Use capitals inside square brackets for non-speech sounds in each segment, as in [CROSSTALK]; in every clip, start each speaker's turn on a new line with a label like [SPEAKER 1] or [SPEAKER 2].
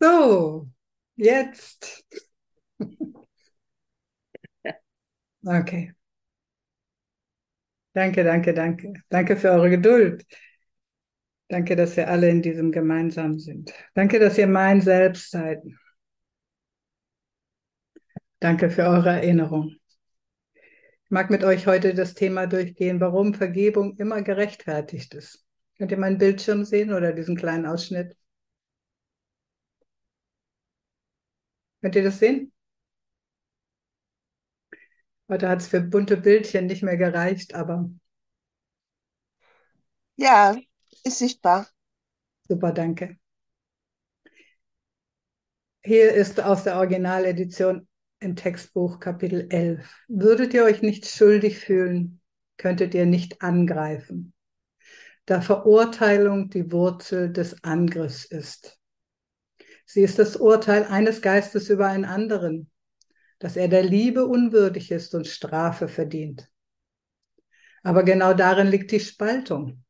[SPEAKER 1] So, jetzt. Okay. Danke, danke, danke. Danke für eure Geduld. Danke, dass wir alle in diesem gemeinsam sind. Danke, dass ihr mein Selbst seid. Danke für eure Erinnerung. Ich mag mit euch heute das Thema durchgehen, warum Vergebung immer gerechtfertigt ist. Könnt ihr meinen Bildschirm sehen oder diesen kleinen Ausschnitt? Könnt ihr das sehen? Heute hat es für bunte Bildchen nicht mehr gereicht, aber.
[SPEAKER 2] Ja, ist sichtbar.
[SPEAKER 1] Super, danke. Hier ist aus der Originaledition im Textbuch Kapitel 11. Würdet ihr euch nicht schuldig fühlen, könntet ihr nicht angreifen, da Verurteilung die Wurzel des Angriffs ist. Sie ist das Urteil eines Geistes über einen anderen, dass er der Liebe unwürdig ist und Strafe verdient. Aber genau darin liegt die Spaltung.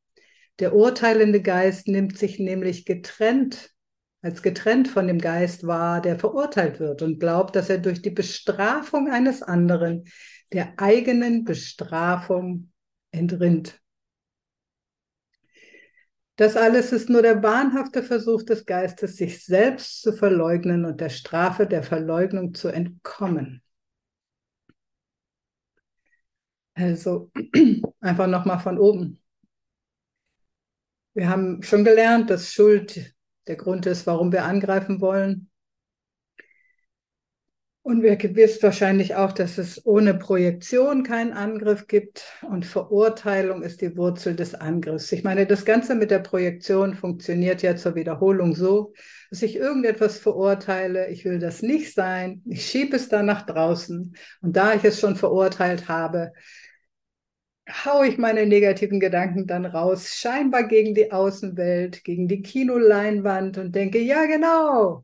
[SPEAKER 1] Der urteilende Geist nimmt sich nämlich getrennt, als getrennt von dem Geist wahr, der verurteilt wird und glaubt, dass er durch die Bestrafung eines anderen der eigenen Bestrafung entrinnt. Das alles ist nur der wahnhafte Versuch des Geistes, sich selbst zu verleugnen und der Strafe der Verleugnung zu entkommen. Also [CLEARS THROAT] einfach nochmal von oben. Wir haben schon gelernt, dass Schuld der Grund ist, warum wir angreifen wollen. Und wir wisst wahrscheinlich auch, dass es ohne Projektion keinen Angriff gibt. Und Verurteilung ist die Wurzel des Angriffs. Ich meine, das Ganze mit der Projektion funktioniert ja zur Wiederholung so, dass ich irgendetwas verurteile, ich will das nicht sein, ich schiebe es dann nach draußen. Und da ich es schon verurteilt habe, haue ich meine negativen Gedanken dann raus, scheinbar gegen die Außenwelt, gegen die Kinoleinwand und denke, ja genau,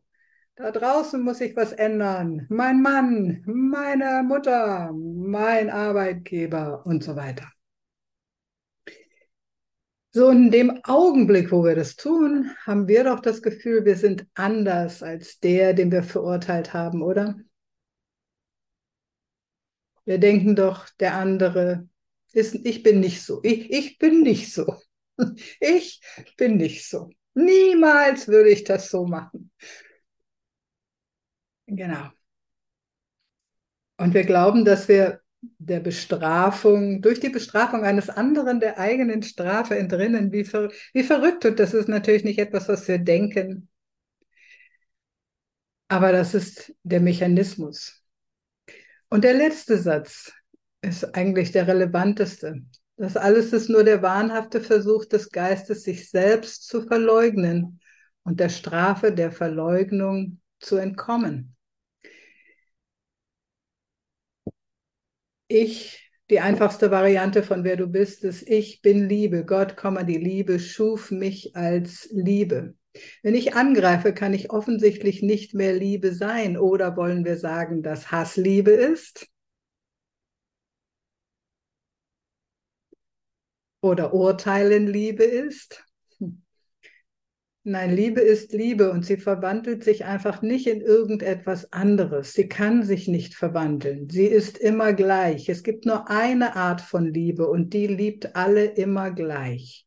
[SPEAKER 1] da draußen muss ich was ändern. Mein Mann, meine Mutter, mein Arbeitgeber und so weiter. So in dem Augenblick, wo wir das tun, haben wir doch das Gefühl, wir sind anders als der, den wir verurteilt haben, oder? Wir denken doch, der andere ist, ich bin nicht so. Ich, ich bin nicht so. [LAUGHS] Ich bin nicht so. Niemals würde ich das so machen. Genau. Und wir glauben, dass wir der Bestrafung, durch die Bestrafung eines anderen der eigenen Strafe entrinnen, wie, ver, wie verrückt. Und das ist natürlich nicht etwas, was wir denken. Aber das ist der Mechanismus. Und der letzte Satz ist eigentlich der relevanteste. Das alles ist nur der wahnhafte Versuch des Geistes, sich selbst zu verleugnen und der Strafe der Verleugnung zu entkommen. Ich, die einfachste Variante von wer du bist, ist ich bin Liebe. Gott, die Liebe schuf mich als Liebe. Wenn ich angreife, kann ich offensichtlich nicht mehr Liebe sein. Oder wollen wir sagen, dass Hass Liebe ist? Oder Urteilen Liebe ist? Nein, Liebe ist Liebe und sie verwandelt sich einfach nicht in irgendetwas anderes. Sie kann sich nicht verwandeln. Sie ist immer gleich. Es gibt nur eine Art von Liebe und die liebt alle immer gleich.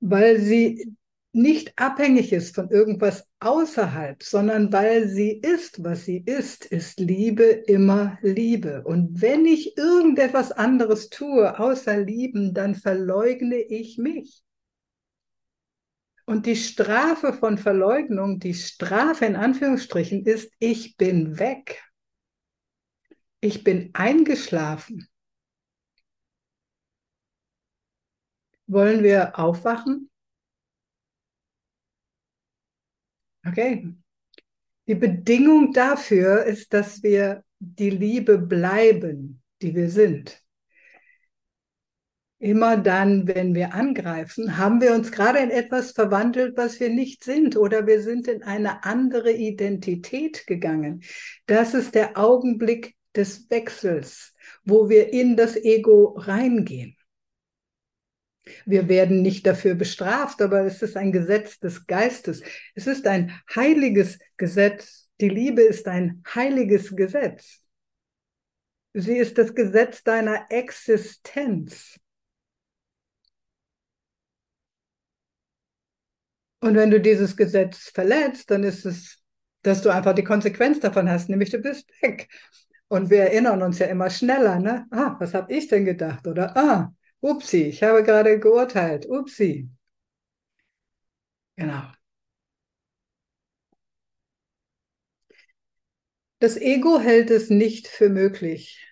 [SPEAKER 1] Weil sie nicht abhängig ist von irgendwas außerhalb, sondern weil sie ist, was sie ist, ist Liebe immer Liebe. Und wenn ich irgendetwas anderes tue außer lieben, dann verleugne ich mich. Und die Strafe von Verleugnung, die Strafe in Anführungsstrichen ist, ich bin weg. Ich bin eingeschlafen. Wollen wir aufwachen? Okay. Die Bedingung dafür ist, dass wir die Liebe bleiben, die wir sind. Immer dann, wenn wir angreifen, haben wir uns gerade in etwas verwandelt, was wir nicht sind, oder wir sind in eine andere Identität gegangen. Das ist der Augenblick des Wechsels, wo wir in das Ego reingehen. Wir werden nicht dafür bestraft, aber es ist ein Gesetz des Geistes. Es ist ein heiliges Gesetz. Die Liebe ist ein heiliges Gesetz. Sie ist das Gesetz deiner Existenz. Und wenn du dieses Gesetz verletzt, dann ist es, dass du einfach die Konsequenz davon hast, nämlich du bist weg. Und wir erinnern uns ja immer schneller, ne? Ah, was habe ich denn gedacht? Oder ah, upsi, ich habe gerade geurteilt, upsi. Genau. Das Ego hält es nicht für möglich,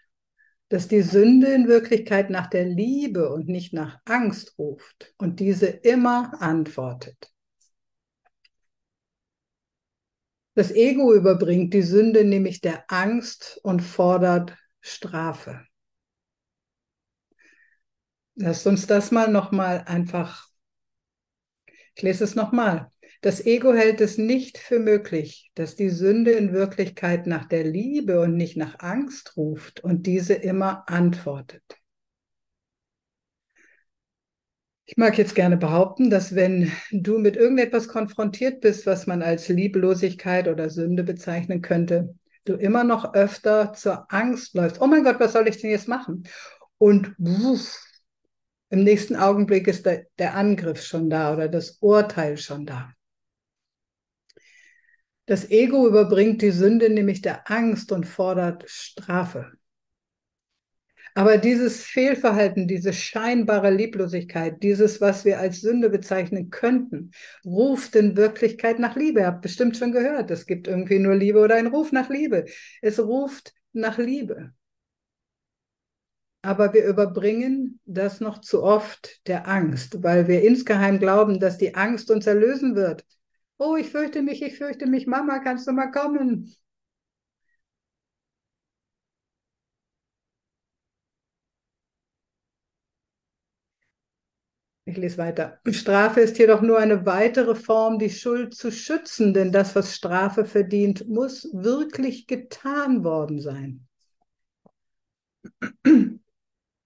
[SPEAKER 1] dass die Sünde in Wirklichkeit nach der Liebe und nicht nach Angst ruft und diese immer antwortet. Das Ego überbringt die Sünde nämlich der Angst und fordert Strafe. Lasst uns das mal nochmal einfach, ich lese es nochmal. Das Ego hält es nicht für möglich, dass die Sünde in Wirklichkeit nach der Liebe und nicht nach Angst ruft und diese immer antwortet. Ich mag jetzt gerne behaupten, dass wenn du mit irgendetwas konfrontiert bist, was man als Lieblosigkeit oder Sünde bezeichnen könnte, du immer noch öfter zur Angst läufst. Oh mein Gott, was soll ich denn jetzt machen? Und wuff, im nächsten Augenblick ist der, der Angriff schon da oder das Urteil schon da. Das Ego überbringt die Sünde nämlich der Angst und fordert Strafe. Aber dieses Fehlverhalten, diese scheinbare Lieblosigkeit, dieses, was wir als Sünde bezeichnen könnten, ruft in Wirklichkeit nach Liebe. Ihr habt bestimmt schon gehört, es gibt irgendwie nur Liebe oder ein Ruf nach Liebe. Es ruft nach Liebe. Aber wir überbringen das noch zu oft der Angst, weil wir insgeheim glauben, dass die Angst uns erlösen wird. Oh, ich fürchte mich, ich fürchte mich, Mama, kannst du mal kommen? Ich lese weiter. Strafe ist jedoch nur eine weitere Form, die Schuld zu schützen, denn das, was Strafe verdient, muss wirklich getan worden sein.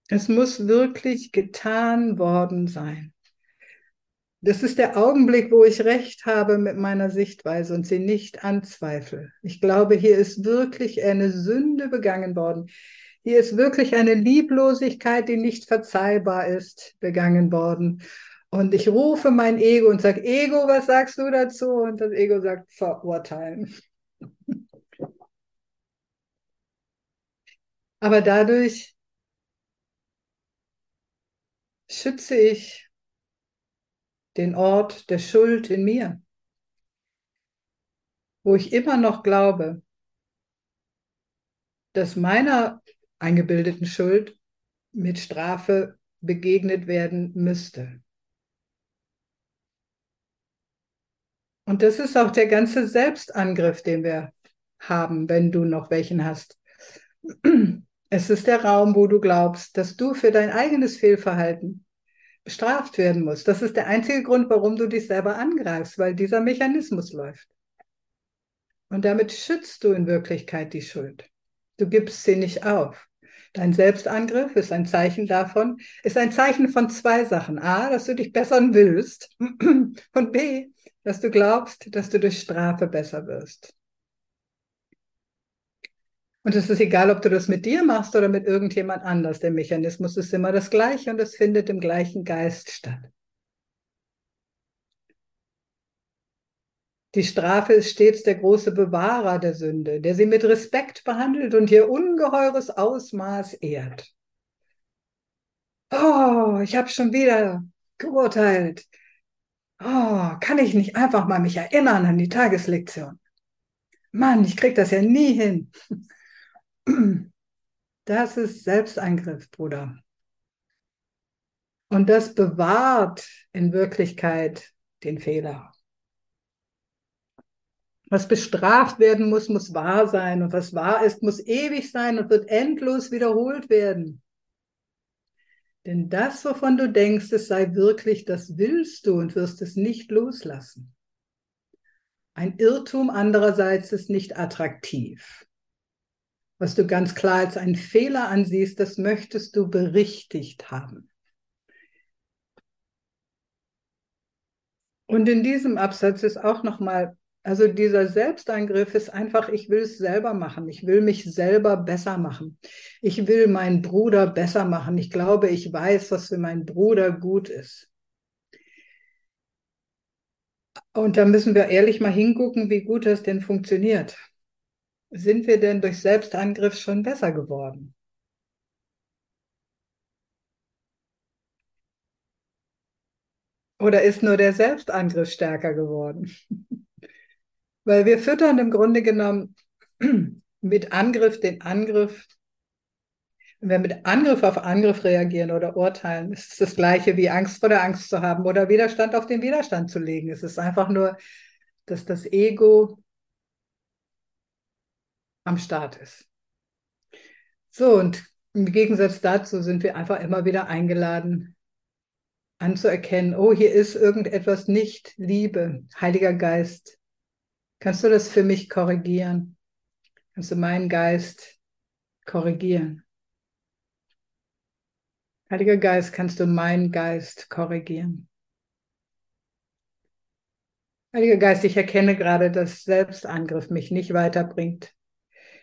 [SPEAKER 1] Es muss wirklich getan worden sein. Das ist der Augenblick, wo ich recht habe mit meiner Sichtweise und sie nicht anzweifle. Ich glaube, hier ist wirklich eine Sünde begangen worden. Hier ist wirklich eine Lieblosigkeit, die nicht verzeihbar ist, begangen worden. Und ich rufe mein Ego und sage, Ego, was sagst du dazu? Und das Ego sagt, verurteilen. [LAUGHS] Aber dadurch schütze ich den Ort der Schuld in mir, wo ich immer noch glaube, dass meiner eingebildeten Schuld mit Strafe begegnet werden müsste. Und das ist auch der ganze Selbstangriff, den wir haben, wenn du noch welchen hast. Es ist der Raum, wo du glaubst, dass du für dein eigenes Fehlverhalten bestraft werden musst. Das ist der einzige Grund, warum du dich selber angreifst, weil dieser Mechanismus läuft. Und damit schützt du in Wirklichkeit die Schuld. Du gibst sie nicht auf. Dein Selbstangriff ist ein Zeichen davon, ist ein Zeichen von zwei Sachen. A, dass du dich bessern willst [CLEARS THROAT] und B, dass du glaubst, dass du durch Strafe besser wirst. Und es ist egal, ob du das mit dir machst oder mit irgendjemand anders. Der Mechanismus ist immer das gleiche und es findet im gleichen Geist statt. Die Strafe ist stets der große Bewahrer der Sünde, der sie mit Respekt behandelt und ihr ungeheures Ausmaß ehrt. Oh, ich habe schon wieder geurteilt. Oh, kann ich nicht einfach mal mich erinnern an die Tageslektion? Mann, ich krieg das ja nie hin. [CLEARS THROAT] Das ist Selbstangriff, Bruder. Und das bewahrt in Wirklichkeit den Fehler. Was bestraft werden muss, muss wahr sein. Und was wahr ist, muss ewig sein und wird endlos wiederholt werden. Denn das, wovon du denkst, es sei wirklich, das willst du und wirst es nicht loslassen. Ein Irrtum andererseits ist nicht attraktiv. Was du ganz klar als einen Fehler ansiehst, das möchtest du berichtigt haben. Und in diesem Absatz ist auch nochmal, also dieser Selbstangriff ist einfach, ich will es selber machen. Ich will mich selber besser machen. Ich will meinen Bruder besser machen. Ich glaube, ich weiß, was für meinen Bruder gut ist. Und da müssen wir ehrlich mal hingucken, wie gut das denn funktioniert. Sind wir denn durch Selbstangriff schon besser geworden? Oder ist nur der Selbstangriff stärker geworden? Weil wir füttern im Grunde genommen [CLEARS THROAT] mit Angriff den Angriff. Wenn wir mit Angriff auf Angriff reagieren oder urteilen, ist es das Gleiche wie Angst vor der Angst zu haben oder Widerstand auf den Widerstand zu legen. Es ist einfach nur, dass das Ego am Start ist. So, und im Gegensatz dazu sind wir einfach immer wieder eingeladen, anzuerkennen, oh, hier ist irgendetwas nicht Liebe, Heiliger Geist. Kannst du das für mich korrigieren? Kannst du meinen Geist korrigieren? Heiliger Geist, kannst du meinen Geist korrigieren? Heiliger Geist, ich erkenne gerade, dass Selbstangriff mich nicht weiterbringt.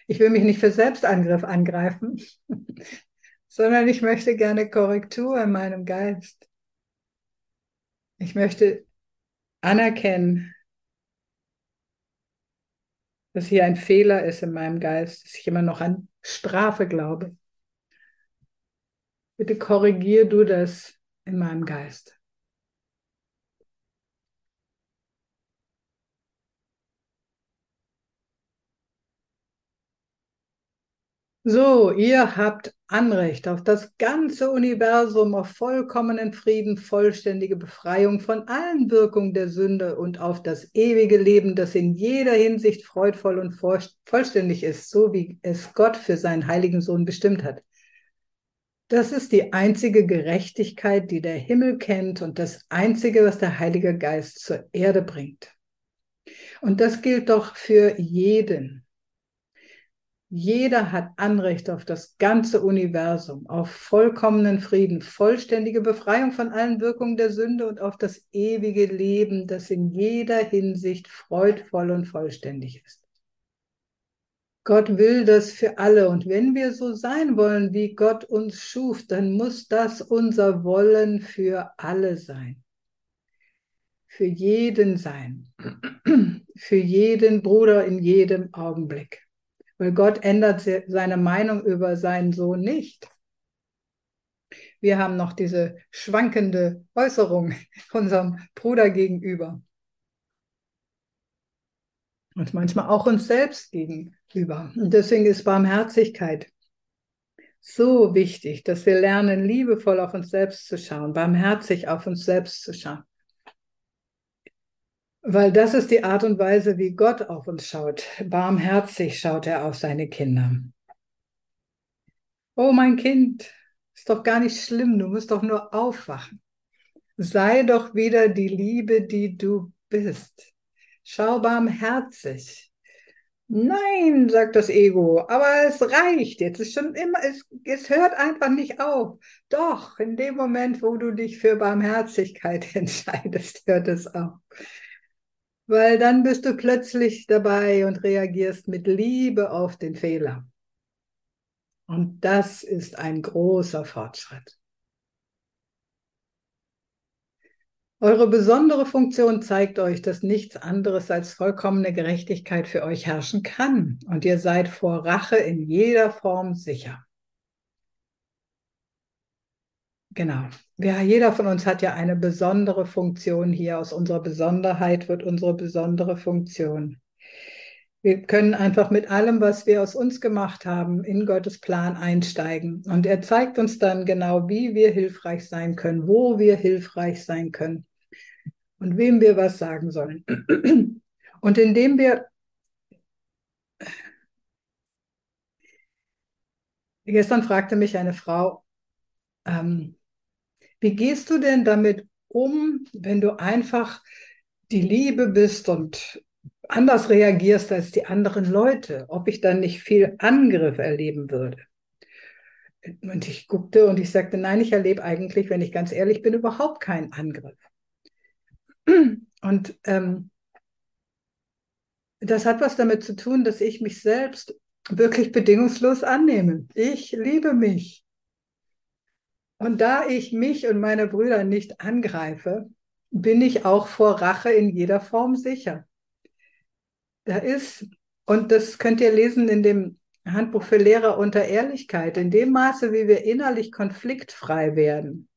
[SPEAKER 1] Ich will mich nicht für Selbstangriff angreifen, [LAUGHS] sondern ich möchte gerne Korrektur in meinem Geist. Ich möchte anerkennen, dass hier ein Fehler ist in meinem Geist, dass ich immer noch an Strafe glaube. Bitte korrigier du das in meinem Geist. So, ihr habt Anrecht auf das ganze Universum, auf vollkommenen Frieden, vollständige Befreiung von allen Wirkungen der Sünde und auf das ewige Leben, das in jeder Hinsicht freudvoll und vollständig ist, so wie es Gott für seinen heiligen Sohn bestimmt hat. Das ist die einzige Gerechtigkeit, die der Himmel kennt und das einzige, was der Heilige Geist zur Erde bringt. Und das gilt doch für jeden. Jeder hat Anrecht auf das ganze Universum, auf vollkommenen Frieden, vollständige Befreiung von allen Wirkungen der Sünde und auf das ewige Leben, das in jeder Hinsicht freudvoll und vollständig ist. Gott will das für alle und wenn wir so sein wollen, wie Gott uns schuf, dann muss das unser Wollen für alle sein. Für jeden sein. [CLEARS THROAT] Für jeden Bruder in jedem Augenblick. Weil Gott ändert seine Meinung über seinen Sohn nicht. Wir haben noch diese schwankende Äußerung unserem Bruder gegenüber. Und manchmal auch uns selbst gegenüber. Und deswegen ist Barmherzigkeit so wichtig, dass wir lernen, liebevoll auf uns selbst zu schauen, barmherzig auf uns selbst zu schauen. Weil das ist die Art und Weise, wie Gott auf uns schaut. Barmherzig schaut er auf seine Kinder. Oh mein Kind, ist doch gar nicht schlimm, du musst doch nur aufwachen. Sei doch wieder die Liebe, die du bist. Schau barmherzig. Nein, sagt das Ego, aber es reicht jetzt. Ist schon immer, es, es hört einfach nicht auf. Doch, in dem Moment, wo du dich für Barmherzigkeit [LAUGHS] entscheidest, hört es auf weil dann bist du plötzlich dabei und reagierst mit Liebe auf den Fehler. Und das ist ein großer Fortschritt. Eure besondere Funktion zeigt euch, dass nichts anderes als vollkommene Gerechtigkeit für euch herrschen kann. Und ihr seid vor Rache in jeder Form sicher. Genau. Ja, jeder von uns hat ja eine besondere Funktion hier. Aus unserer Besonderheit wird unsere besondere Funktion. Wir können einfach mit allem, was wir aus uns gemacht haben, in Gottes Plan einsteigen. Und er zeigt uns dann genau, wie wir hilfreich sein können, wo wir hilfreich sein können und wem wir was sagen sollen. Und indem wir Gestern fragte mich eine Frau, ähm, wie gehst du denn damit um, wenn du einfach die Liebe bist und anders reagierst als die anderen Leute? Ob ich dann nicht viel Angriff erleben würde? Und ich guckte und ich sagte, nein, ich erlebe eigentlich, wenn ich ganz ehrlich bin, überhaupt keinen Angriff. Und ähm, das hat was damit zu tun, dass ich mich selbst wirklich bedingungslos annehme. Ich liebe mich. Und da ich mich und meine Brüder nicht angreife, bin ich auch vor Rache in jeder Form sicher. Da ist, und das könnt ihr lesen in dem Handbuch für Lehrer unter Ehrlichkeit, in dem Maße, wie wir innerlich konfliktfrei werden,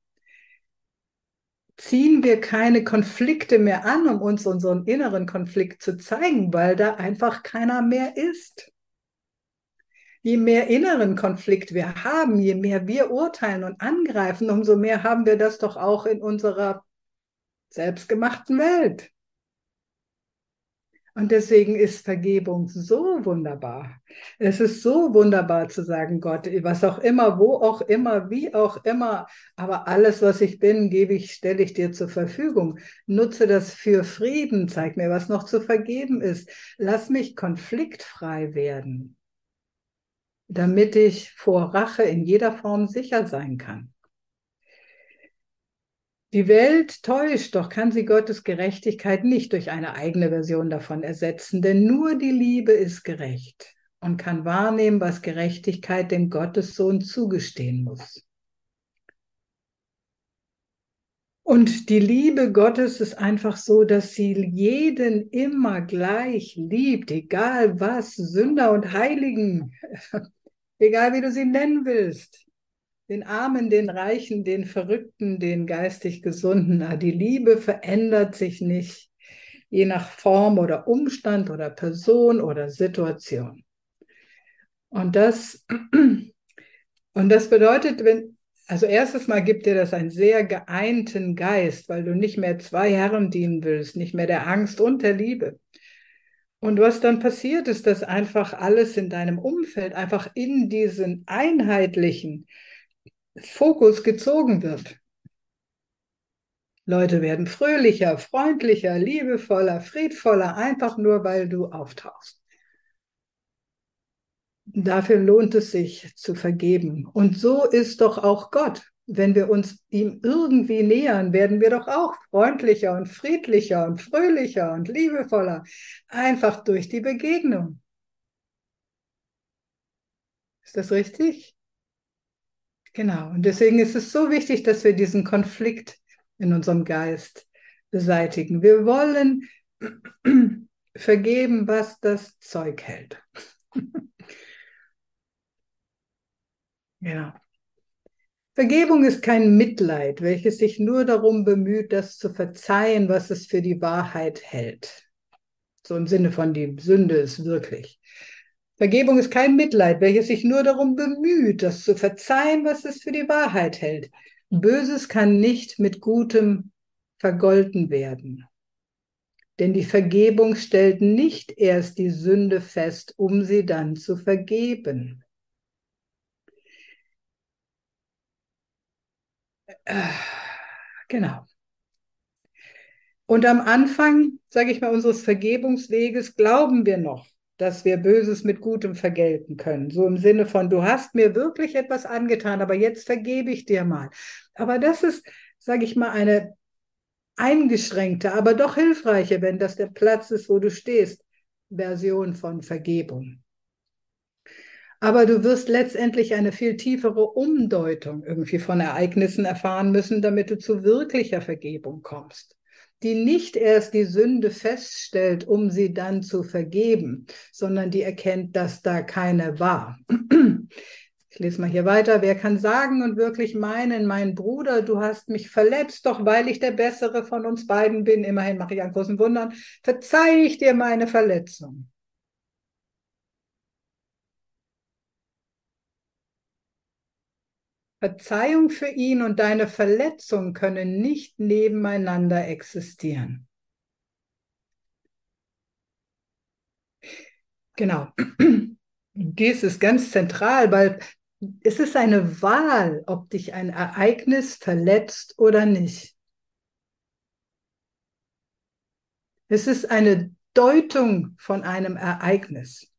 [SPEAKER 1] ziehen wir keine Konflikte mehr an, um uns unseren inneren Konflikt zu zeigen, weil da einfach keiner mehr ist. Je mehr inneren Konflikt wir haben, je mehr wir urteilen und angreifen, umso mehr haben wir das doch auch in unserer selbstgemachten Welt. Und deswegen ist Vergebung so wunderbar. Es ist so wunderbar zu sagen, Gott, was auch immer, wo auch immer, wie auch immer, aber alles, was ich bin, gebe ich, stelle ich dir zur Verfügung. Nutze das für Frieden, zeig mir, was noch zu vergeben ist. Lass mich konfliktfrei werden, damit ich vor Rache in jeder Form sicher sein kann. Die Welt täuscht, doch kann sie Gottes Gerechtigkeit nicht durch eine eigene Version davon ersetzen, denn nur die Liebe ist gerecht und kann wahrnehmen, was Gerechtigkeit dem Gottessohn zugestehen muss. Und die Liebe Gottes ist einfach so, dass sie jeden immer gleich liebt, egal was, Sünder und Heiligen, egal wie du sie nennen willst den Armen, den Reichen, den Verrückten, den geistig Gesunden. Ah, die Liebe verändert sich nicht, je nach Form oder Umstand oder Person oder Situation. Und das, [CLEARS THROAT] und das bedeutet, wenn, also erstes Mal gibt dir das einen sehr geeinten Geist, weil du nicht mehr zwei Herren dienen willst, nicht mehr der Angst und der Liebe. Und was dann passiert, ist, dass einfach alles in deinem Umfeld einfach in diesen einheitlichen, Fokus gezogen wird. Leute werden fröhlicher, freundlicher, liebevoller, friedvoller, einfach nur weil du auftauchst. Dafür lohnt es sich zu vergeben. Und so ist doch auch Gott. Wenn wir uns ihm irgendwie nähern, werden wir doch auch freundlicher und friedlicher und fröhlicher und liebevoller, einfach durch die Begegnung. Ist das richtig? Genau. Und deswegen ist es so wichtig, dass wir diesen Konflikt in unserem Geist beseitigen. Wir wollen [CLEARS THROAT] vergeben, was das Zeug hält. ja. [LAUGHS] Vergebung ist kein Mitleid, welches sich nur darum bemüht, das zu verzeihen, was es für die Wahrheit hält. So im Sinne von die Sünde ist wirklich. Vergebung ist kein Mitleid, welches sich nur darum bemüht, das zu verzeihen, was es für die Wahrheit hält. Böses kann nicht mit Gutem vergolten werden. Denn die Vergebung stellt nicht erst die Sünde fest, um sie dann zu vergeben. Genau. Und am Anfang, sage ich mal, unseres Vergebungsweges glauben wir noch, dass wir Böses mit Gutem vergelten können. So im Sinne von, du hast mir wirklich etwas angetan, aber jetzt vergebe ich dir mal. Aber das ist, sage ich mal, eine eingeschränkte, aber doch hilfreiche, wenn das der Platz ist, wo du stehst, Version von Vergebung. Aber du wirst letztendlich eine viel tiefere Umdeutung irgendwie von Ereignissen erfahren müssen, damit du zu wirklicher Vergebung kommst die nicht erst die Sünde feststellt, um sie dann zu vergeben, sondern die erkennt, dass da keine war. Ich lese mal hier weiter. Wer kann sagen und wirklich meinen, mein Bruder, du hast mich verletzt, doch weil ich der Bessere von uns beiden bin, immerhin mache ich einen großen Wundern, verzeih ich dir meine Verletzung. Verzeihung für ihn und deine Verletzung können nicht nebeneinander existieren. Genau. Dies ist ganz zentral, weil es ist eine Wahl, ob dich ein Ereignis verletzt oder nicht. Es ist eine Deutung von einem Ereignis.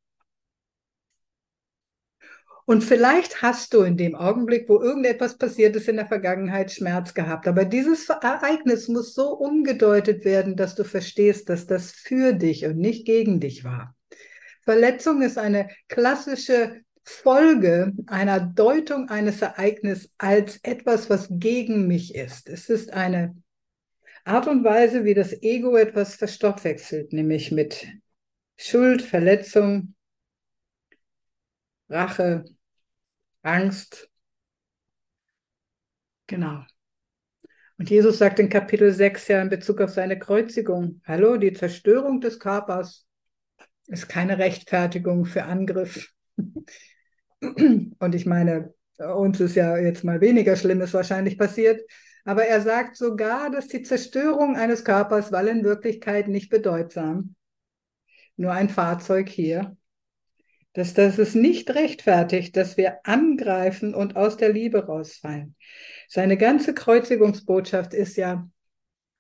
[SPEAKER 1] Und vielleicht hast du in dem Augenblick, wo irgendetwas passiert ist in der Vergangenheit, Schmerz gehabt. Aber dieses Ereignis muss so umgedeutet werden, dass du verstehst, dass das für dich und nicht gegen dich war. Verletzung ist eine klassische Folge einer Deutung eines Ereignisses als etwas, was gegen mich ist. Es ist eine Art und Weise, wie das Ego etwas verstoffwechselt, nämlich mit Schuld, Verletzung, Rache, Angst. Genau. Und Jesus sagt in Kapitel 6 ja in Bezug auf seine Kreuzigung, hallo, die Zerstörung des Körpers ist keine Rechtfertigung für Angriff. Und ich meine, uns ist ja jetzt mal weniger Schlimmes wahrscheinlich passiert, aber er sagt sogar, dass die Zerstörung eines Körpers, weil in Wirklichkeit nicht bedeutsam, nur ein Fahrzeug hier, dass das es nicht rechtfertigt, dass wir angreifen und aus der Liebe rausfallen. Seine ganze Kreuzigungsbotschaft ist ja,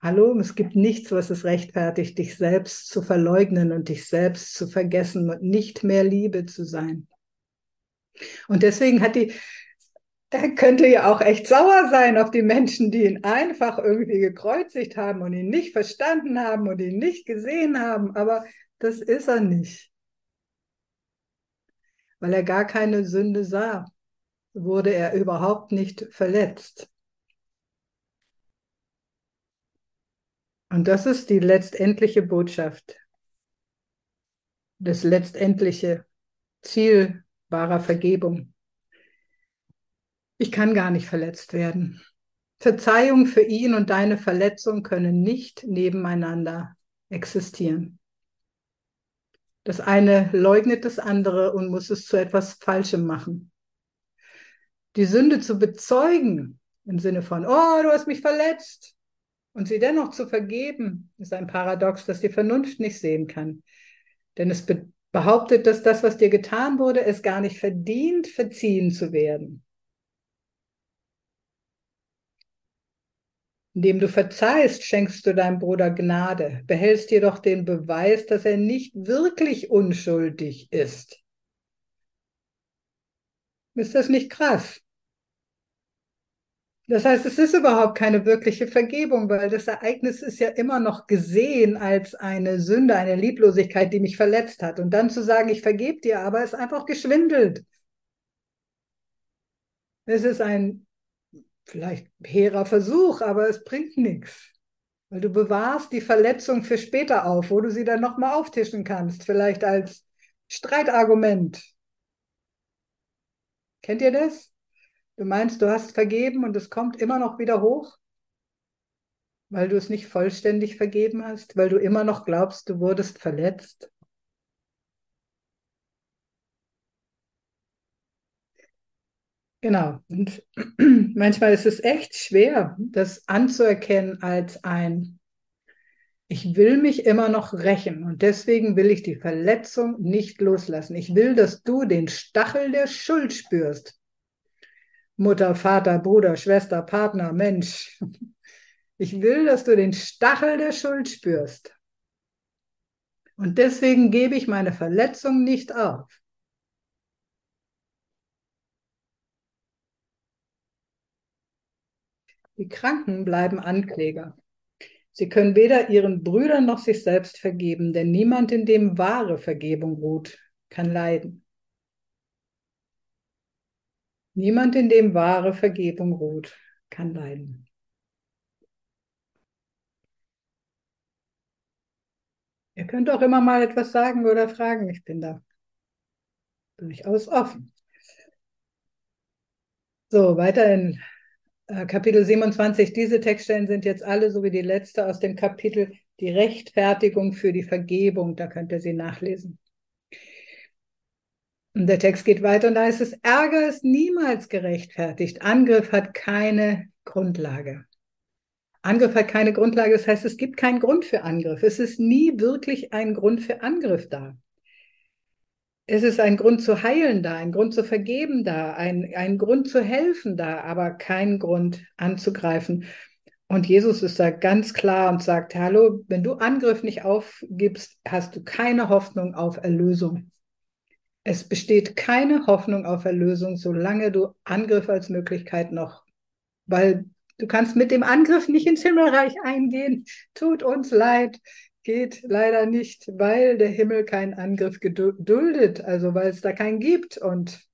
[SPEAKER 1] hallo, es gibt nichts, was es rechtfertigt, dich selbst zu verleugnen und dich selbst zu vergessen und nicht mehr Liebe zu sein. Und deswegen hat die, er könnte ja auch echt sauer sein auf die Menschen, die ihn einfach irgendwie gekreuzigt haben und ihn nicht verstanden haben und ihn nicht gesehen haben. Aber das ist er nicht weil er gar keine Sünde sah, wurde er überhaupt nicht verletzt. Und das ist die letztendliche Botschaft, das letztendliche Ziel wahrer Vergebung. Ich kann gar nicht verletzt werden. Verzeihung für ihn und deine Verletzung können nicht nebeneinander existieren. Das eine leugnet das andere und muss es zu etwas Falschem machen. Die Sünde zu bezeugen im Sinne von, oh, du hast mich verletzt und sie dennoch zu vergeben, ist ein Paradox, das die Vernunft nicht sehen kann. Denn es be behauptet, dass das, was dir getan wurde, es gar nicht verdient, verziehen zu werden. Indem du verzeihst, schenkst du deinem Bruder Gnade, behältst jedoch den Beweis, dass er nicht wirklich unschuldig ist. Ist das nicht krass? Das heißt, es ist überhaupt keine wirkliche Vergebung, weil das Ereignis ist ja immer noch gesehen als eine Sünde, eine Lieblosigkeit, die mich verletzt hat. Und dann zu sagen, ich vergebe dir, aber ist einfach geschwindelt. Es ist ein vielleicht hehrer Versuch, aber es bringt nichts. Weil du bewahrst die Verletzung für später auf, wo du sie dann nochmal auftischen kannst, vielleicht als Streitargument. Kennt ihr das? Du meinst, du hast vergeben und es kommt immer noch wieder hoch, weil du es nicht vollständig vergeben hast, weil du immer noch glaubst, du wurdest verletzt. Genau. Und [CLEARS THROAT] manchmal ist es echt schwer, das anzuerkennen als ein, ich will mich immer noch rächen und deswegen will ich die Verletzung nicht loslassen. Ich will, dass du den Stachel der Schuld spürst. Mutter, Vater, Bruder, Schwester, Partner, Mensch. [LAUGHS] Ich will, dass du den Stachel der Schuld spürst. Und deswegen gebe ich meine Verletzung nicht auf. Die Kranken bleiben Ankläger. Sie können weder ihren Brüdern noch sich selbst vergeben, denn niemand, in dem wahre Vergebung ruht, kann leiden. Niemand, in dem wahre Vergebung ruht, kann leiden. Ihr könnt auch immer mal etwas sagen oder fragen. Ich bin da durchaus offen. So, weiter in äh, Kapitel 27, diese Textstellen sind jetzt alle, so wie die letzte aus dem Kapitel, die Rechtfertigung für die Vergebung. Da könnt ihr sie nachlesen. Und der Text geht weiter und da ist es, Ärger ist niemals gerechtfertigt. Angriff hat keine Grundlage. Angriff hat keine Grundlage, das heißt, es gibt keinen Grund für Angriff. Es ist nie wirklich ein Grund für Angriff da es ist ein Grund zu heilen da, ein Grund zu vergeben da, ein, ein Grund zu helfen da, aber kein Grund anzugreifen. Und Jesus ist da ganz klar und sagt, hallo, wenn du Angriff nicht aufgibst, hast du keine Hoffnung auf Erlösung. Es besteht keine Hoffnung auf Erlösung, solange du Angriff als Möglichkeit noch, weil du kannst mit dem Angriff nicht ins Himmelreich eingehen. Tut uns leid, geht leider nicht, weil der Himmel keinen Angriff geduldet, also weil es da keinen gibt und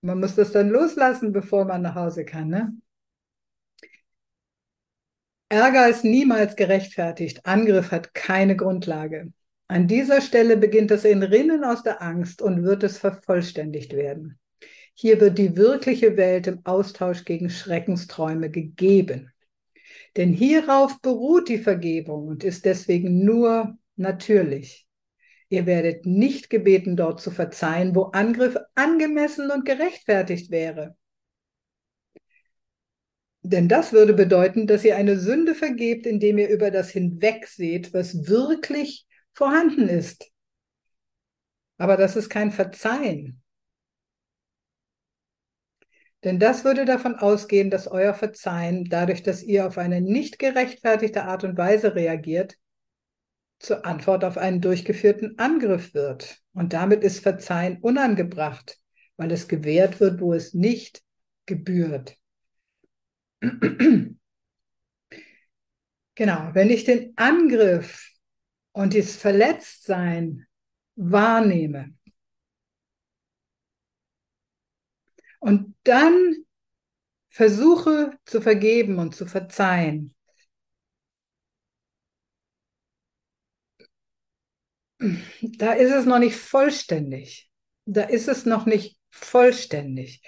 [SPEAKER 1] man muss das dann loslassen, bevor man nach Hause kann. Ne? Ärger ist niemals gerechtfertigt. Angriff hat keine Grundlage. An dieser Stelle beginnt das Entrinnen aus der Angst und wird es vervollständigt werden. Hier wird die wirkliche Welt im Austausch gegen Schreckensträume gegeben. Denn hierauf beruht die Vergebung und ist deswegen nur natürlich. Ihr werdet nicht gebeten, dort zu verzeihen, wo Angriff angemessen und gerechtfertigt wäre. Denn das würde bedeuten, dass ihr eine Sünde vergebt, indem ihr über das hinwegseht, was wirklich vorhanden ist. Aber das ist kein Verzeihen. Denn das würde davon ausgehen, dass euer Verzeihen, dadurch, dass ihr auf eine nicht gerechtfertigte Art und Weise reagiert, zur Antwort auf einen durchgeführten Angriff wird. Und damit ist Verzeihen unangebracht, weil es gewährt wird, wo es nicht gebührt. genau, wenn ich den Angriff und das Verletztsein wahrnehme und dann versuche zu vergeben und zu verzeihen, da ist es noch nicht vollständig. Da ist es noch nicht vollständig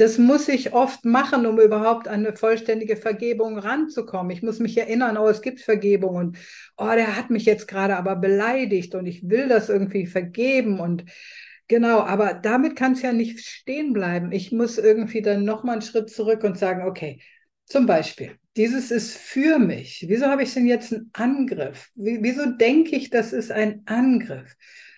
[SPEAKER 1] das muss ich oft machen, um überhaupt an eine vollständige Vergebung ranzukommen. Ich muss mich erinnern, oh, es gibt Vergebung und oh, der hat mich jetzt gerade aber beleidigt und ich will das irgendwie vergeben und genau, aber damit kann es ja nicht stehen bleiben. Ich muss irgendwie dann nochmal einen Schritt zurück und sagen, okay, zum Beispiel, dieses ist für mich. Wieso habe ich denn jetzt einen Angriff? Wieso denke ich, das ist ein Angriff?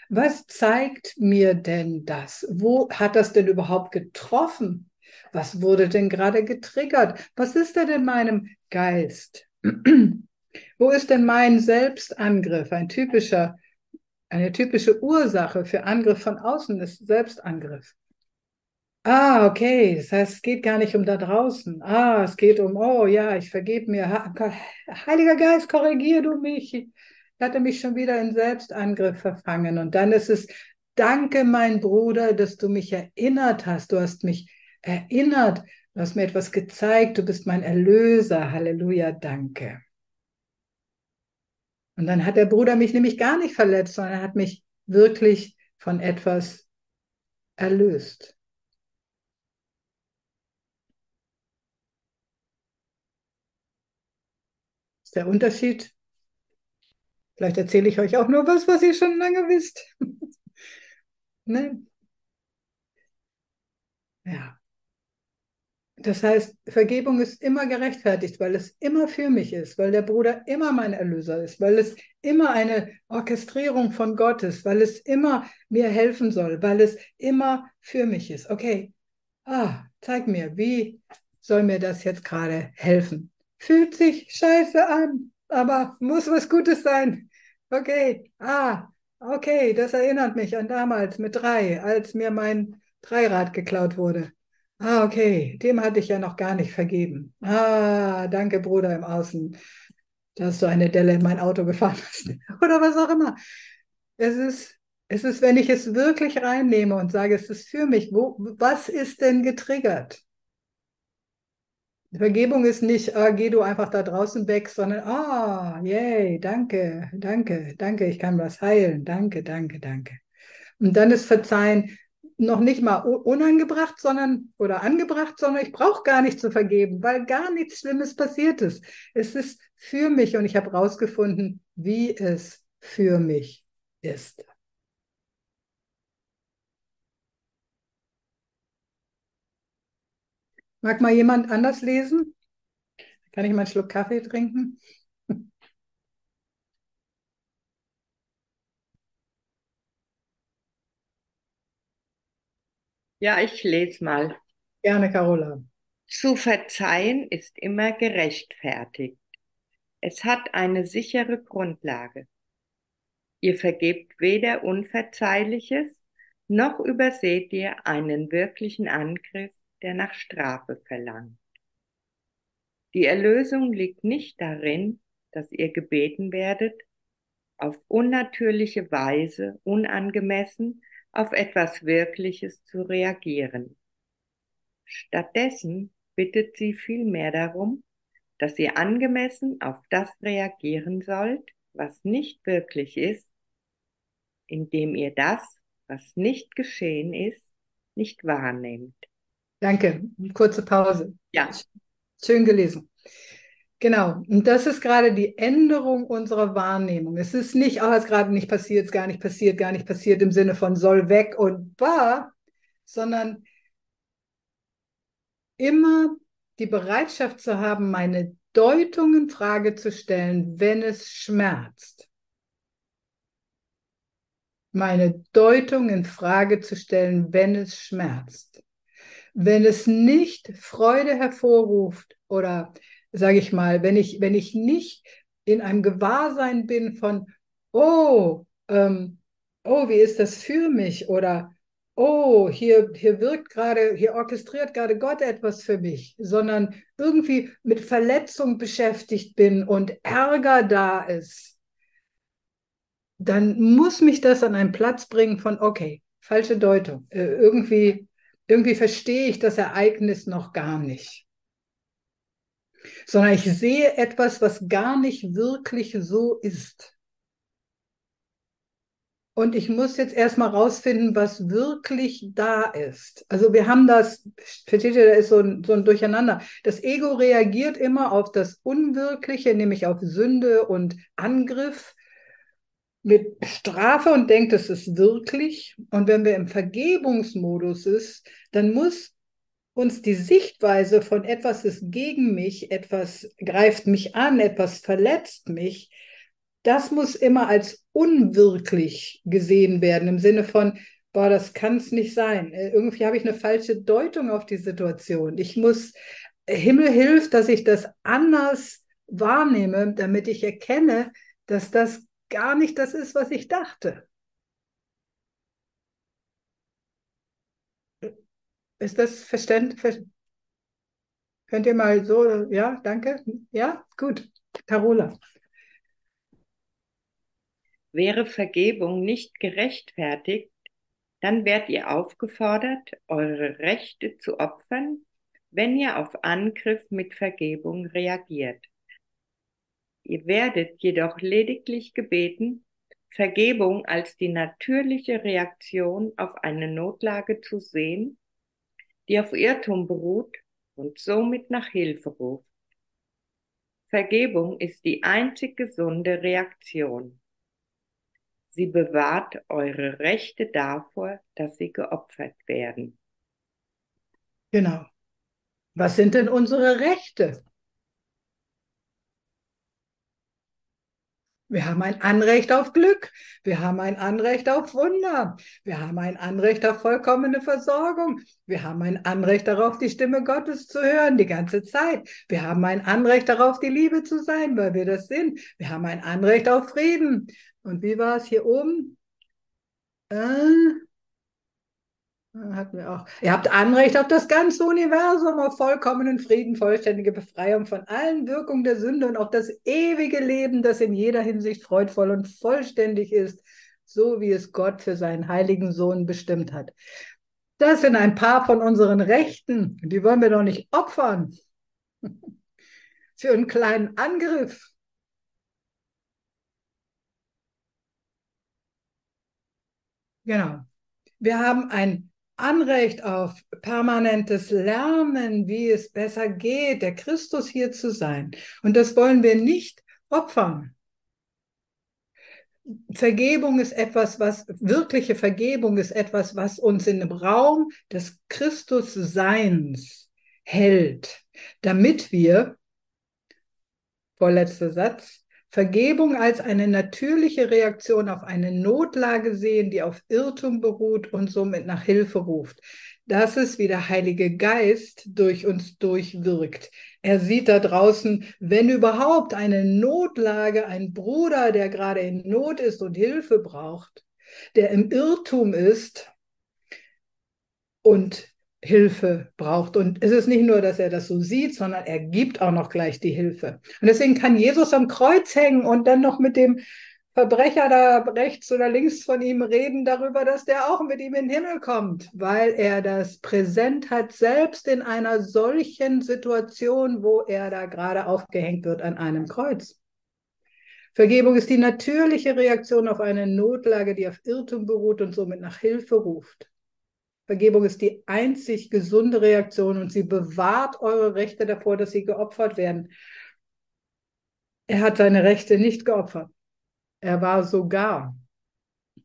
[SPEAKER 1] Was zeigt mir denn das? Wo hat das denn überhaupt getroffen? Was wurde denn gerade getriggert? Was ist denn in meinem Geist? [CLEARS THROAT] Wo ist denn mein Selbstangriff? Ein typischer, eine typische Ursache für Angriff von außen ist Selbstangriff. Ah, okay. Das heißt, es geht gar nicht um da draußen. Ah, es geht um, oh ja, ich vergebe mir. Heiliger Geist, korrigier du mich. Ich hatte mich schon wieder in Selbstangriff verfangen. Und dann ist es, danke, mein Bruder, dass du mich erinnert hast. Du hast mich erinnert, du hast mir etwas gezeigt, du bist mein Erlöser, Halleluja, danke. Und dann hat der Bruder mich nämlich gar nicht verletzt, sondern er hat mich wirklich von etwas erlöst. Ist der Unterschied. Vielleicht erzähle ich euch auch nur was, was ihr schon lange wisst. [LAUGHS] ne? Ja. Das heißt, Vergebung ist immer gerechtfertigt, weil es immer für mich ist, weil der Bruder immer mein Erlöser ist, weil es immer eine Orchestrierung von Gott ist, weil es immer mir helfen soll, weil es immer für mich ist. Okay, ah, zeig mir, wie soll mir das jetzt gerade helfen? Fühlt sich scheiße an, aber muss was Gutes sein. Okay, ah, okay, das erinnert mich an damals mit drei, als mir mein Dreirad geklaut wurde. Ah, okay, dem hatte ich ja noch gar nicht vergeben. Ah, danke, Bruder im Außen, dass du eine Delle in mein Auto gefahren [LAUGHS] hast. Oder was auch immer. Es ist, es ist, wenn ich es wirklich reinnehme und sage, es ist für mich, wo, was ist denn getriggert? Vergebung ist nicht, ah, geh du einfach da draußen weg, sondern, ah, yay, danke, danke, danke, ich kann was heilen, danke, danke, danke. Und dann ist Verzeihen, noch nicht mal unangebracht, sondern oder angebracht, sondern ich brauche gar nicht zu vergeben, weil gar nichts Schlimmes passiert ist. Es ist für mich und ich habe herausgefunden, wie es für mich ist. Mag mal jemand anders lesen? Kann ich mal einen Schluck Kaffee trinken?
[SPEAKER 3] Ja, ich lese mal.
[SPEAKER 1] Gerne, Carola.
[SPEAKER 3] Zu verzeihen ist immer gerechtfertigt. Es hat eine sichere Grundlage. Ihr vergebt weder Unverzeihliches noch überseht ihr einen wirklichen Angriff, der nach Strafe verlangt. Die Erlösung liegt nicht darin, dass ihr gebeten werdet, auf unnatürliche Weise, unangemessen auf etwas Wirkliches zu reagieren. Stattdessen bittet sie vielmehr darum, dass ihr angemessen auf das reagieren sollt, was nicht wirklich ist, indem ihr das, was nicht geschehen ist, nicht wahrnehmt.
[SPEAKER 1] Danke. Kurze Pause.
[SPEAKER 3] Ja.
[SPEAKER 1] Schön gelesen. Genau. Und das ist gerade die Änderung unserer Wahrnehmung. Es ist nicht, oh, ist gerade nicht passiert, ist gar nicht passiert, gar nicht passiert im Sinne von soll weg und war, sondern immer die Bereitschaft zu haben, meine Deutung in Frage zu stellen, wenn es schmerzt. Meine Deutung in Frage zu stellen, wenn es schmerzt. Wenn es nicht Freude hervorruft oder sage ich mal, wenn ich, wenn ich nicht in einem Gewahrsein bin von, oh, ähm, oh, wie ist das für mich? Oder oh, hier, hier wirkt gerade, hier orchestriert gerade Gott etwas für mich, sondern irgendwie mit Verletzung beschäftigt bin und Ärger da ist, dann muss mich das an einen Platz bringen von, okay, falsche Deutung. Äh, irgendwie, irgendwie verstehe ich das Ereignis noch gar nicht sondern ich sehe etwas, was gar nicht wirklich so ist. Und ich muss jetzt erstmal rausfinden, was wirklich da ist. Also wir haben das, versteht ihr, da ist so ein, so ein Durcheinander. Das Ego reagiert immer auf das Unwirkliche, nämlich auf Sünde und Angriff mit Strafe und denkt, es ist wirklich. Und wenn wir im Vergebungsmodus ist, dann muss uns die Sichtweise von etwas ist gegen mich, etwas greift mich an, etwas verletzt mich, das muss immer als unwirklich gesehen werden, im Sinne von, boah, das kann es nicht sein. Äh, irgendwie habe ich eine falsche Deutung auf die Situation. Ich muss, Himmel hilft, dass ich das anders wahrnehme, damit ich erkenne, dass das gar nicht das ist, was ich dachte. Ist das verständlich? Könnt ihr mal so, ja, danke. Ja, gut. Carola.
[SPEAKER 3] Wäre Vergebung nicht gerechtfertigt, dann werdet ihr aufgefordert, eure Rechte zu opfern, wenn ihr auf Angriff mit Vergebung reagiert. Ihr werdet jedoch lediglich gebeten, Vergebung als die natürliche Reaktion auf eine Notlage zu sehen die auf Irrtum beruht und somit nach Hilfe ruft. Vergebung ist die einzig gesunde Reaktion. Sie bewahrt eure Rechte davor, dass sie geopfert werden.
[SPEAKER 1] Genau. Was sind denn unsere Rechte? Wir haben ein Anrecht auf Glück. Wir haben ein Anrecht auf Wunder. Wir haben ein Anrecht auf vollkommene Versorgung. Wir haben ein Anrecht darauf, die Stimme Gottes zu hören die ganze Zeit. Wir haben ein Anrecht darauf, die Liebe zu sein, weil wir das sind. Wir haben ein Anrecht auf Frieden. Und wie war es hier oben? Äh, hatten wir auch. Ihr habt Anrecht auf das ganze Universum, auf vollkommenen Frieden, vollständige Befreiung von allen Wirkungen der Sünde und auf das ewige Leben, das in jeder Hinsicht freudvoll und vollständig ist, so wie es Gott für seinen heiligen Sohn bestimmt hat. Das sind ein paar von unseren Rechten. Die wollen wir doch nicht opfern. [LAUGHS] Für einen kleinen Angriff. Genau. Wir haben ein Anrecht auf permanentes Lernen, wie es besser geht, der Christus hier zu sein. Und das wollen wir nicht opfern. Vergebung ist etwas, was, wirkliche Vergebung ist etwas, was uns in dem Raum des Christusseins hält, damit wir, vorletzter Satz, Vergebung als eine natürliche Reaktion auf eine Notlage sehen, die auf Irrtum beruht und somit nach Hilfe ruft. Das ist, wie der Heilige Geist durch uns durchwirkt. Er sieht da draußen, wenn überhaupt eine Notlage, ein Bruder, der gerade in Not ist und Hilfe braucht, der im Irrtum ist, und Hilfe braucht. Und es ist nicht nur, dass er das so sieht, sondern er gibt auch noch gleich die Hilfe. Und deswegen kann Jesus am Kreuz hängen und dann noch mit dem Verbrecher da rechts oder links von ihm reden darüber, dass der auch mit ihm in den Himmel kommt, weil er das präsent hat, selbst in einer solchen Situation, wo er da gerade aufgehängt wird an einem Kreuz. Vergebung ist die natürliche Reaktion auf eine Notlage, die auf Irrtum beruht und somit nach Hilfe ruft. Vergebung ist die einzig gesunde Reaktion und sie bewahrt eure Rechte davor, dass sie geopfert werden. Er hat seine Rechte nicht geopfert. Er war sogar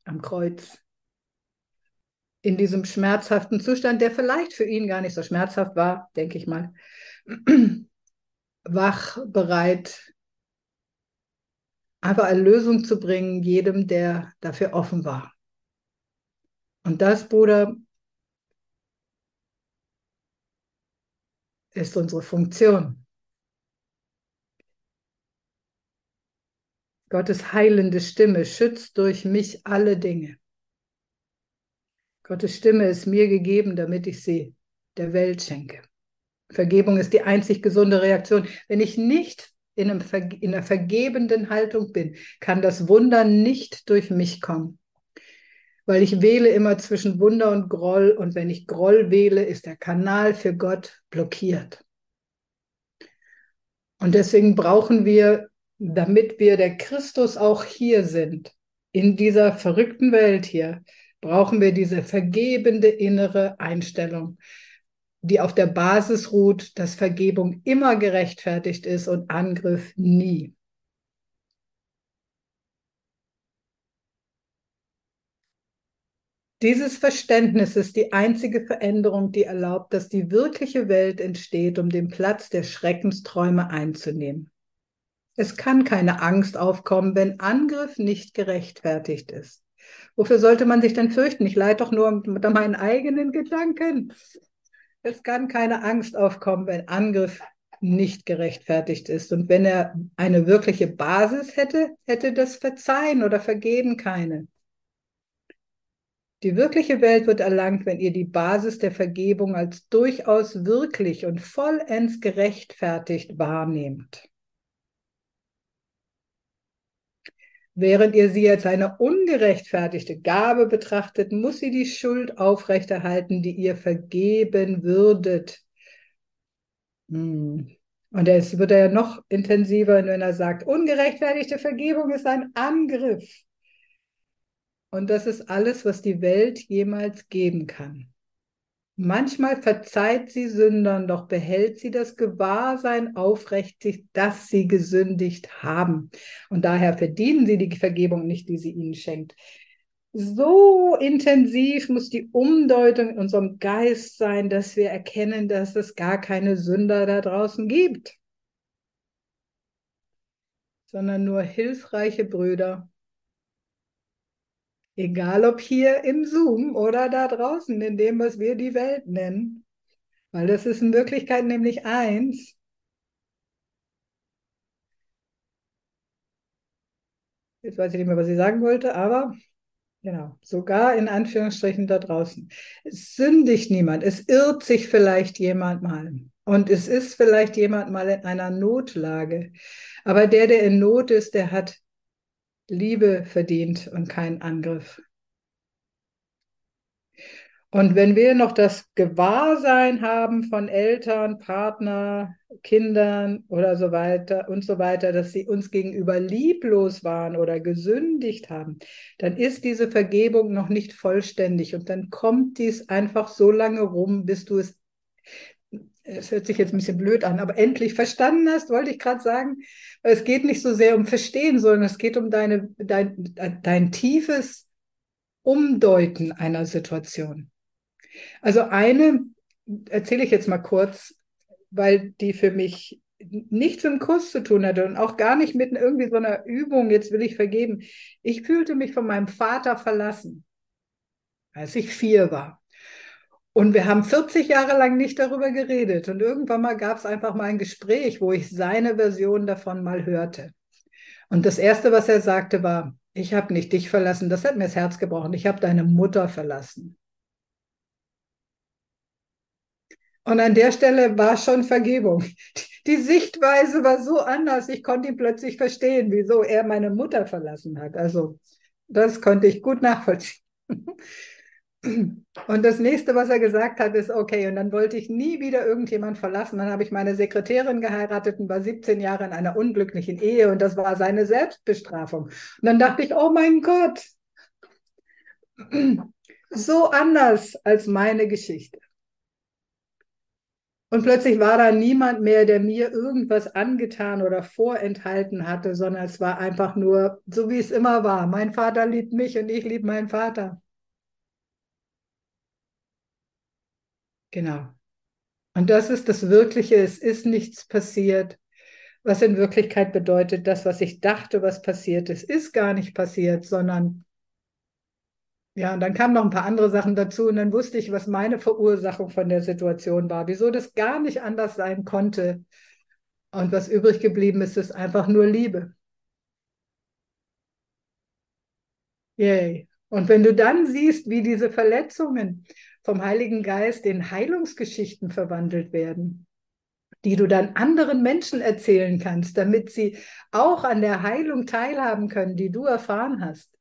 [SPEAKER 1] am Kreuz in diesem schmerzhaften Zustand, der vielleicht für ihn gar nicht so schmerzhaft war, denke ich mal, [CLEARS THROAT] wach, bereit, einfach eine Lösung zu bringen, jedem, der dafür offen war. Und das, Bruder, ist unsere Funktion. Gottes heilende Stimme schützt durch mich alle Dinge. Gottes Stimme ist mir gegeben, damit ich sie der Welt schenke. Vergebung ist die einzig gesunde Reaktion. Wenn ich nicht in, in einer vergebenden Haltung bin, kann das Wunder nicht durch mich kommen. Weil ich wähle immer zwischen Wunder und Groll und wenn ich Groll wähle, ist der Kanal für Gott blockiert. Und deswegen brauchen wir damit wir der Christus auch hier sind, in dieser verrückten Welt hier, brauchen wir diese vergebende innere Einstellung, die auf der Basis ruht, dass Vergebung immer gerechtfertigt ist und Angriff nie. Dieses Verständnis ist die einzige Veränderung, die erlaubt, dass die wirkliche Welt entsteht, um den Platz der Schreckensträume einzunehmen. Es kann keine Angst aufkommen, wenn Angriff nicht gerechtfertigt ist. Wofür sollte man sich denn fürchten? Ich leide doch nur unter meinen eigenen Gedanken. Es kann keine Angst aufkommen, wenn Angriff nicht gerechtfertigt ist. Und wenn er eine wirkliche Basis hätte, hätte das Verzeihen oder Vergeben keine. Die wirkliche Welt wird erlangt, wenn ihr die Basis der Vergebung als durchaus wirklich und vollends gerechtfertigt wahrnehmt. Während ihr sie als eine ungerechtfertigte Gabe betrachtet, muss sie die Schuld aufrechterhalten, die ihr vergeben würdet. Hm. Und es wird er ja noch intensiver, wenn er sagt, ungerechtfertigte Vergebung ist ein Angriff. Und das ist alles, was die Welt jemals geben kann. Manchmal verzeiht sie Sündern, doch behält sie das Gewahrsein aufrichtig, dass sie gesündigt haben. Und daher verdienen sie die Vergebung nicht, die sie ihnen schenkt. So intensiv muss die Umdeutung in unserem Geist sein, dass wir erkennen, dass es gar keine Sünder da draußen gibt, sondern nur hilfreiche Brüder, Egal ob hier im Zoom oder da draußen in dem, was wir die Welt nennen. Weil das ist in Wirklichkeit nämlich eins. Jetzt weiß ich nicht mehr, was ich sagen wollte, aber genau, sogar in Anführungsstrichen da draußen. Es sündigt niemand, es irrt sich vielleicht jemand mal. Und es ist vielleicht jemand mal in einer Notlage. Aber der, der in Not ist, der hat Liebe verdient und kein Angriff. Und wenn wir noch das Gewahrsein haben von Eltern, Partner, Kindern oder so weiter und so weiter, dass sie uns gegenüber lieblos waren oder gesündigt haben, dann ist diese Vergebung noch nicht vollständig und dann kommt dies einfach so lange rum, bis du es es hört sich jetzt ein bisschen blöd an, aber endlich verstanden hast, wollte ich gerade sagen. Es geht nicht so sehr um Verstehen, sondern es geht um deine, dein, dein tiefes Umdeuten einer Situation. Also eine erzähle ich jetzt mal kurz, weil die für mich nichts mit dem Kurs zu tun hatte und auch gar nicht mit irgendwie so einer Übung, jetzt will ich vergeben. Ich fühlte mich von meinem Vater verlassen, als ich vier war. Und wir haben 40 Jahre lang nicht darüber geredet. Und irgendwann mal gab es einfach mal ein Gespräch, wo ich seine Version davon mal hörte. Und das Erste, was er sagte, war, ich habe nicht dich verlassen, das hat mir das Herz gebrochen, ich habe deine Mutter verlassen. Und an der Stelle war schon Vergebung. Die Sichtweise war so anders. Ich konnte ihn plötzlich verstehen, wieso er meine Mutter verlassen hat. Also das konnte ich gut nachvollziehen. Und das nächste, was er gesagt hat, ist, okay, und dann wollte ich nie wieder irgendjemand verlassen. Dann habe ich meine Sekretärin geheiratet und war 17 Jahre in einer unglücklichen Ehe und das war seine Selbstbestrafung. Und dann dachte ich, oh mein Gott, so anders als meine Geschichte. Und plötzlich war da niemand mehr, der mir irgendwas angetan oder vorenthalten hatte, sondern es war einfach nur so, wie es immer war. Mein Vater liebt mich und ich liebe meinen Vater. Genau. Und das ist das Wirkliche. Es ist nichts passiert, was in Wirklichkeit bedeutet, das, was ich dachte, was passiert ist, ist gar nicht passiert, sondern ja, und dann kamen noch ein paar andere Sachen dazu und dann wusste ich, was meine Verursachung von der Situation war, wieso das gar nicht anders sein konnte. Und was übrig geblieben ist, ist einfach nur Liebe. Yay. Und wenn du dann siehst, wie diese Verletzungen vom Heiligen Geist in Heilungsgeschichten verwandelt werden, die du dann anderen Menschen erzählen kannst, damit sie auch an der Heilung teilhaben können, die du erfahren hast,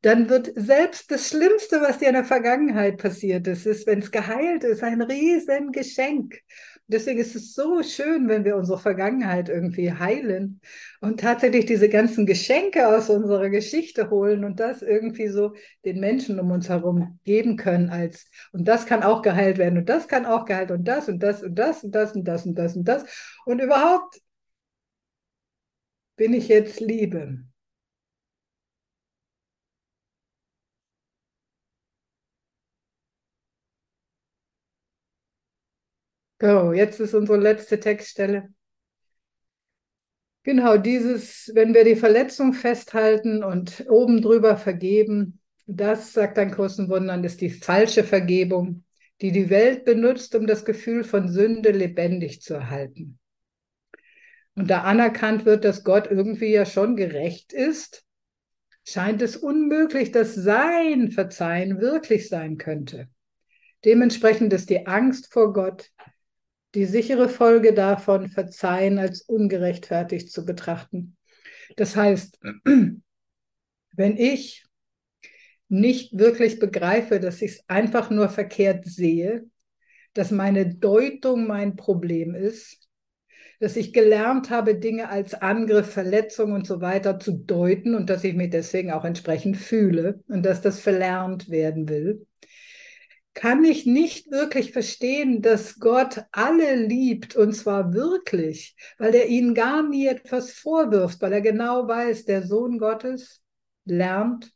[SPEAKER 1] dann wird selbst das Schlimmste, was dir in der Vergangenheit passiert ist, ist, wenn es geheilt ist, ein Riesengeschenk. Deswegen ist es so schön, wenn wir unsere Vergangenheit irgendwie heilen und tatsächlich diese ganzen Geschenke aus unserer Geschichte holen und das irgendwie so den Menschen um uns herum geben können als und das kann auch geheilt werden und das kann auch geheilt und das und das und das und das und das und das und das und überhaupt bin ich jetzt Liebe. Go, jetzt ist unsere letzte Textstelle. Genau, dieses, wenn wir die Verletzung festhalten und oben drüber vergeben, das, sagt ein großen Wundern, ist die falsche Vergebung, die die Welt benutzt, um das Gefühl von Sünde lebendig zu erhalten. Und da anerkannt wird, dass Gott irgendwie ja schon gerecht ist, scheint es unmöglich, dass sein Verzeihen wirklich sein könnte. Dementsprechend ist die Angst vor Gott die sichere Folge davon, Verzeihen als ungerechtfertigt zu betrachten. Das heißt, [CLEARS THROAT] wenn ich nicht wirklich begreife, dass ich es einfach nur verkehrt sehe, dass meine Deutung mein Problem ist, dass ich gelernt habe, Dinge als Angriff, Verletzung und so weiter zu deuten und dass ich mich deswegen auch entsprechend fühle und dass das verlernt werden will, kann ich nicht wirklich verstehen, dass Gott alle liebt und zwar wirklich, weil er ihnen gar nie etwas vorwirft, weil er genau weiß, der Sohn Gottes lernt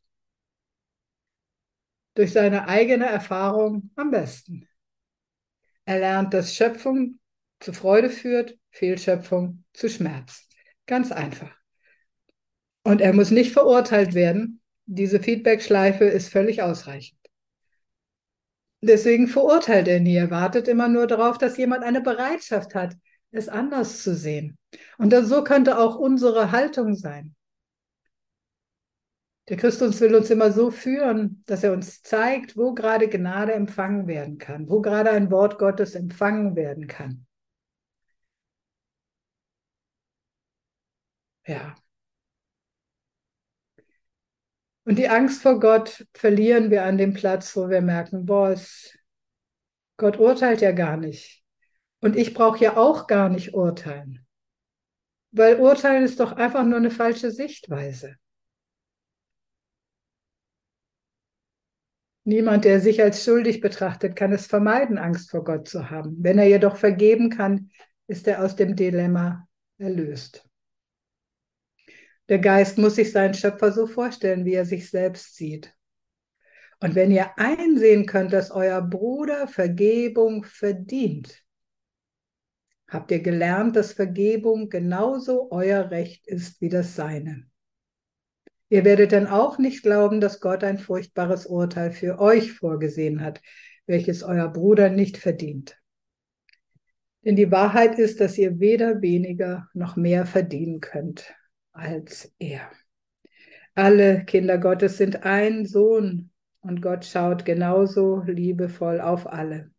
[SPEAKER 1] durch seine eigene Erfahrung am besten. Er lernt, dass Schöpfung zu Freude führt, Fehlschöpfung zu Schmerz. Ganz einfach. Und er muss nicht verurteilt werden. Diese Feedback-Schleife ist völlig ausreichend. Deswegen verurteilt er nie. Er wartet immer nur darauf, dass jemand eine Bereitschaft hat, es anders zu sehen. Und das, so könnte auch unsere Haltung sein. Der Christus will uns immer so führen, dass er uns zeigt, wo gerade Gnade empfangen werden kann, wo gerade ein Wort Gottes empfangen werden kann. Ja. Und die Angst vor Gott verlieren wir an dem Platz, wo wir merken, boah, es, Gott urteilt ja gar nicht. Und ich brauche ja auch gar nicht urteilen. Weil urteilen ist doch einfach nur eine falsche Sichtweise. Niemand, der sich als schuldig betrachtet, kann es vermeiden, Angst vor Gott zu haben. Wenn er jedoch vergeben kann, ist er aus dem Dilemma erlöst. Der Geist muss sich seinen Schöpfer so vorstellen, wie er sich selbst sieht. Und wenn ihr einsehen könnt, dass euer Bruder Vergebung verdient, habt ihr gelernt, dass Vergebung genauso euer Recht ist wie das seine. Ihr werdet dann auch nicht glauben, dass Gott ein furchtbares Urteil für euch vorgesehen hat, welches euer Bruder nicht verdient. Denn die Wahrheit ist, dass ihr weder weniger noch mehr verdienen könnt als er. Alle Kinder Gottes sind ein Sohn und Gott schaut genauso liebevoll auf alle.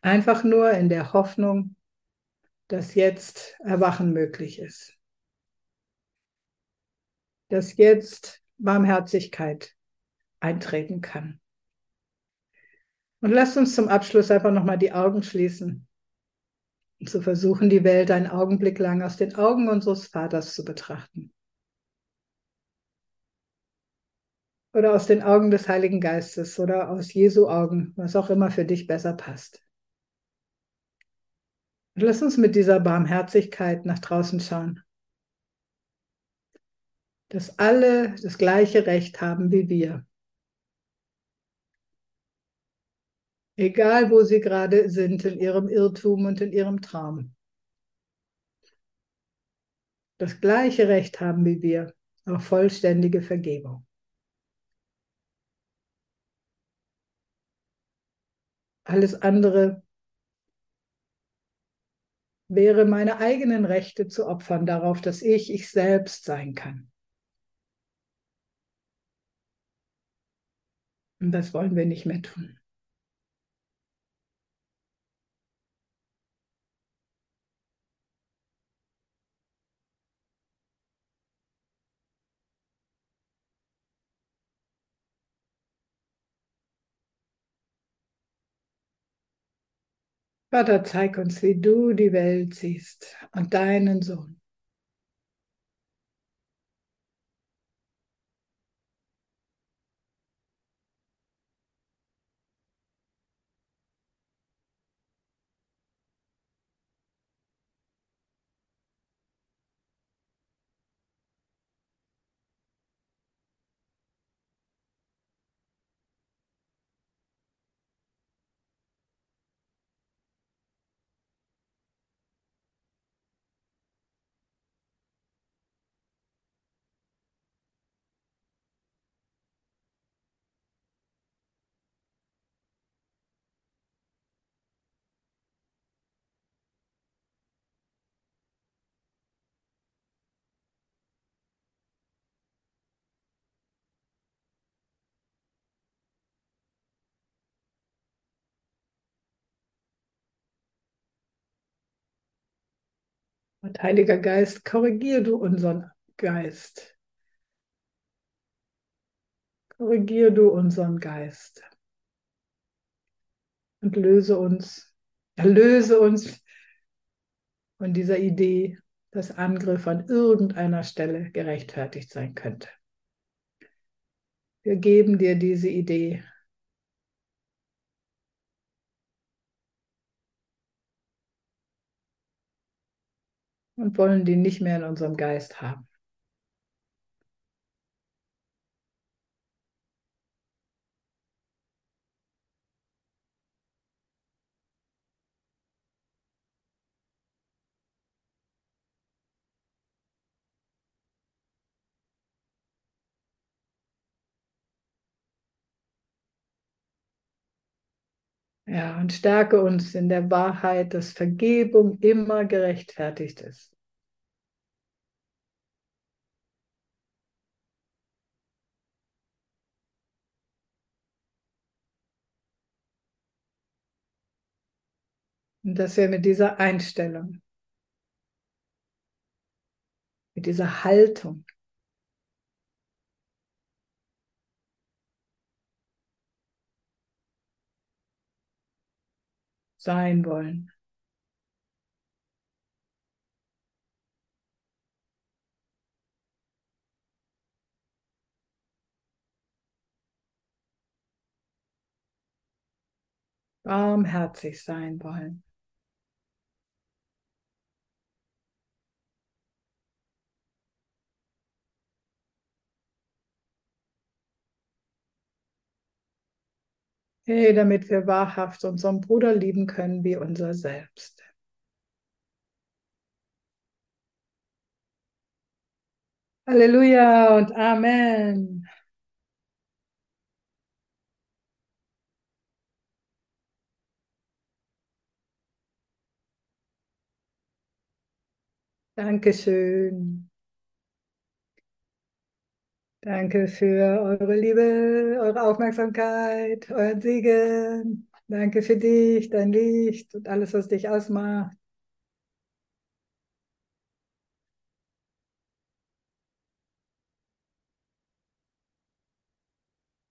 [SPEAKER 1] Einfach nur in der Hoffnung, dass jetzt Erwachen möglich ist. Dass jetzt Barmherzigkeit eintreten kann. Und lasst uns zum Abschluss einfach nochmal die Augen schließen zu versuchen, die Welt einen Augenblick lang aus den Augen unseres Vaters zu betrachten. Oder aus den Augen des Heiligen Geistes oder aus Jesu Augen, was auch immer für dich besser passt. Und lass uns mit dieser Barmherzigkeit nach draußen schauen. Dass alle das gleiche Recht haben wie wir. Egal wo sie gerade sind in ihrem Irrtum und in ihrem Traum. Das gleiche Recht haben wie wir auf vollständige Vergebung. Alles andere wäre meine eigenen Rechte zu opfern darauf, dass ich ich selbst sein kann. Und das wollen wir nicht mehr tun. Vater, zeig uns, wie du die Welt siehst und deinen Sohn. Und Heiliger Geist, korrigier du unseren Geist. Korrigier du unseren Geist. Und löse uns, erlöse uns von dieser Idee, dass Angriff an irgendeiner Stelle gerechtfertigt sein könnte. Wir geben dir diese Idee und wollen die nicht mehr in unserem Geist haben. Ja, und stärke uns in der Wahrheit, dass Vergebung immer gerechtfertigt ist. Und dass wir mit dieser Einstellung, mit dieser Haltung sein wollen. Barmherzig sein wollen. Hey, damit wir wahrhaft unseren Bruder lieben können wie unser Selbst. Halleluja und Amen. Dankeschön. Danke für eure Liebe, eure Aufmerksamkeit, euren Segen. Danke für dich, dein Licht und alles, was dich ausmacht.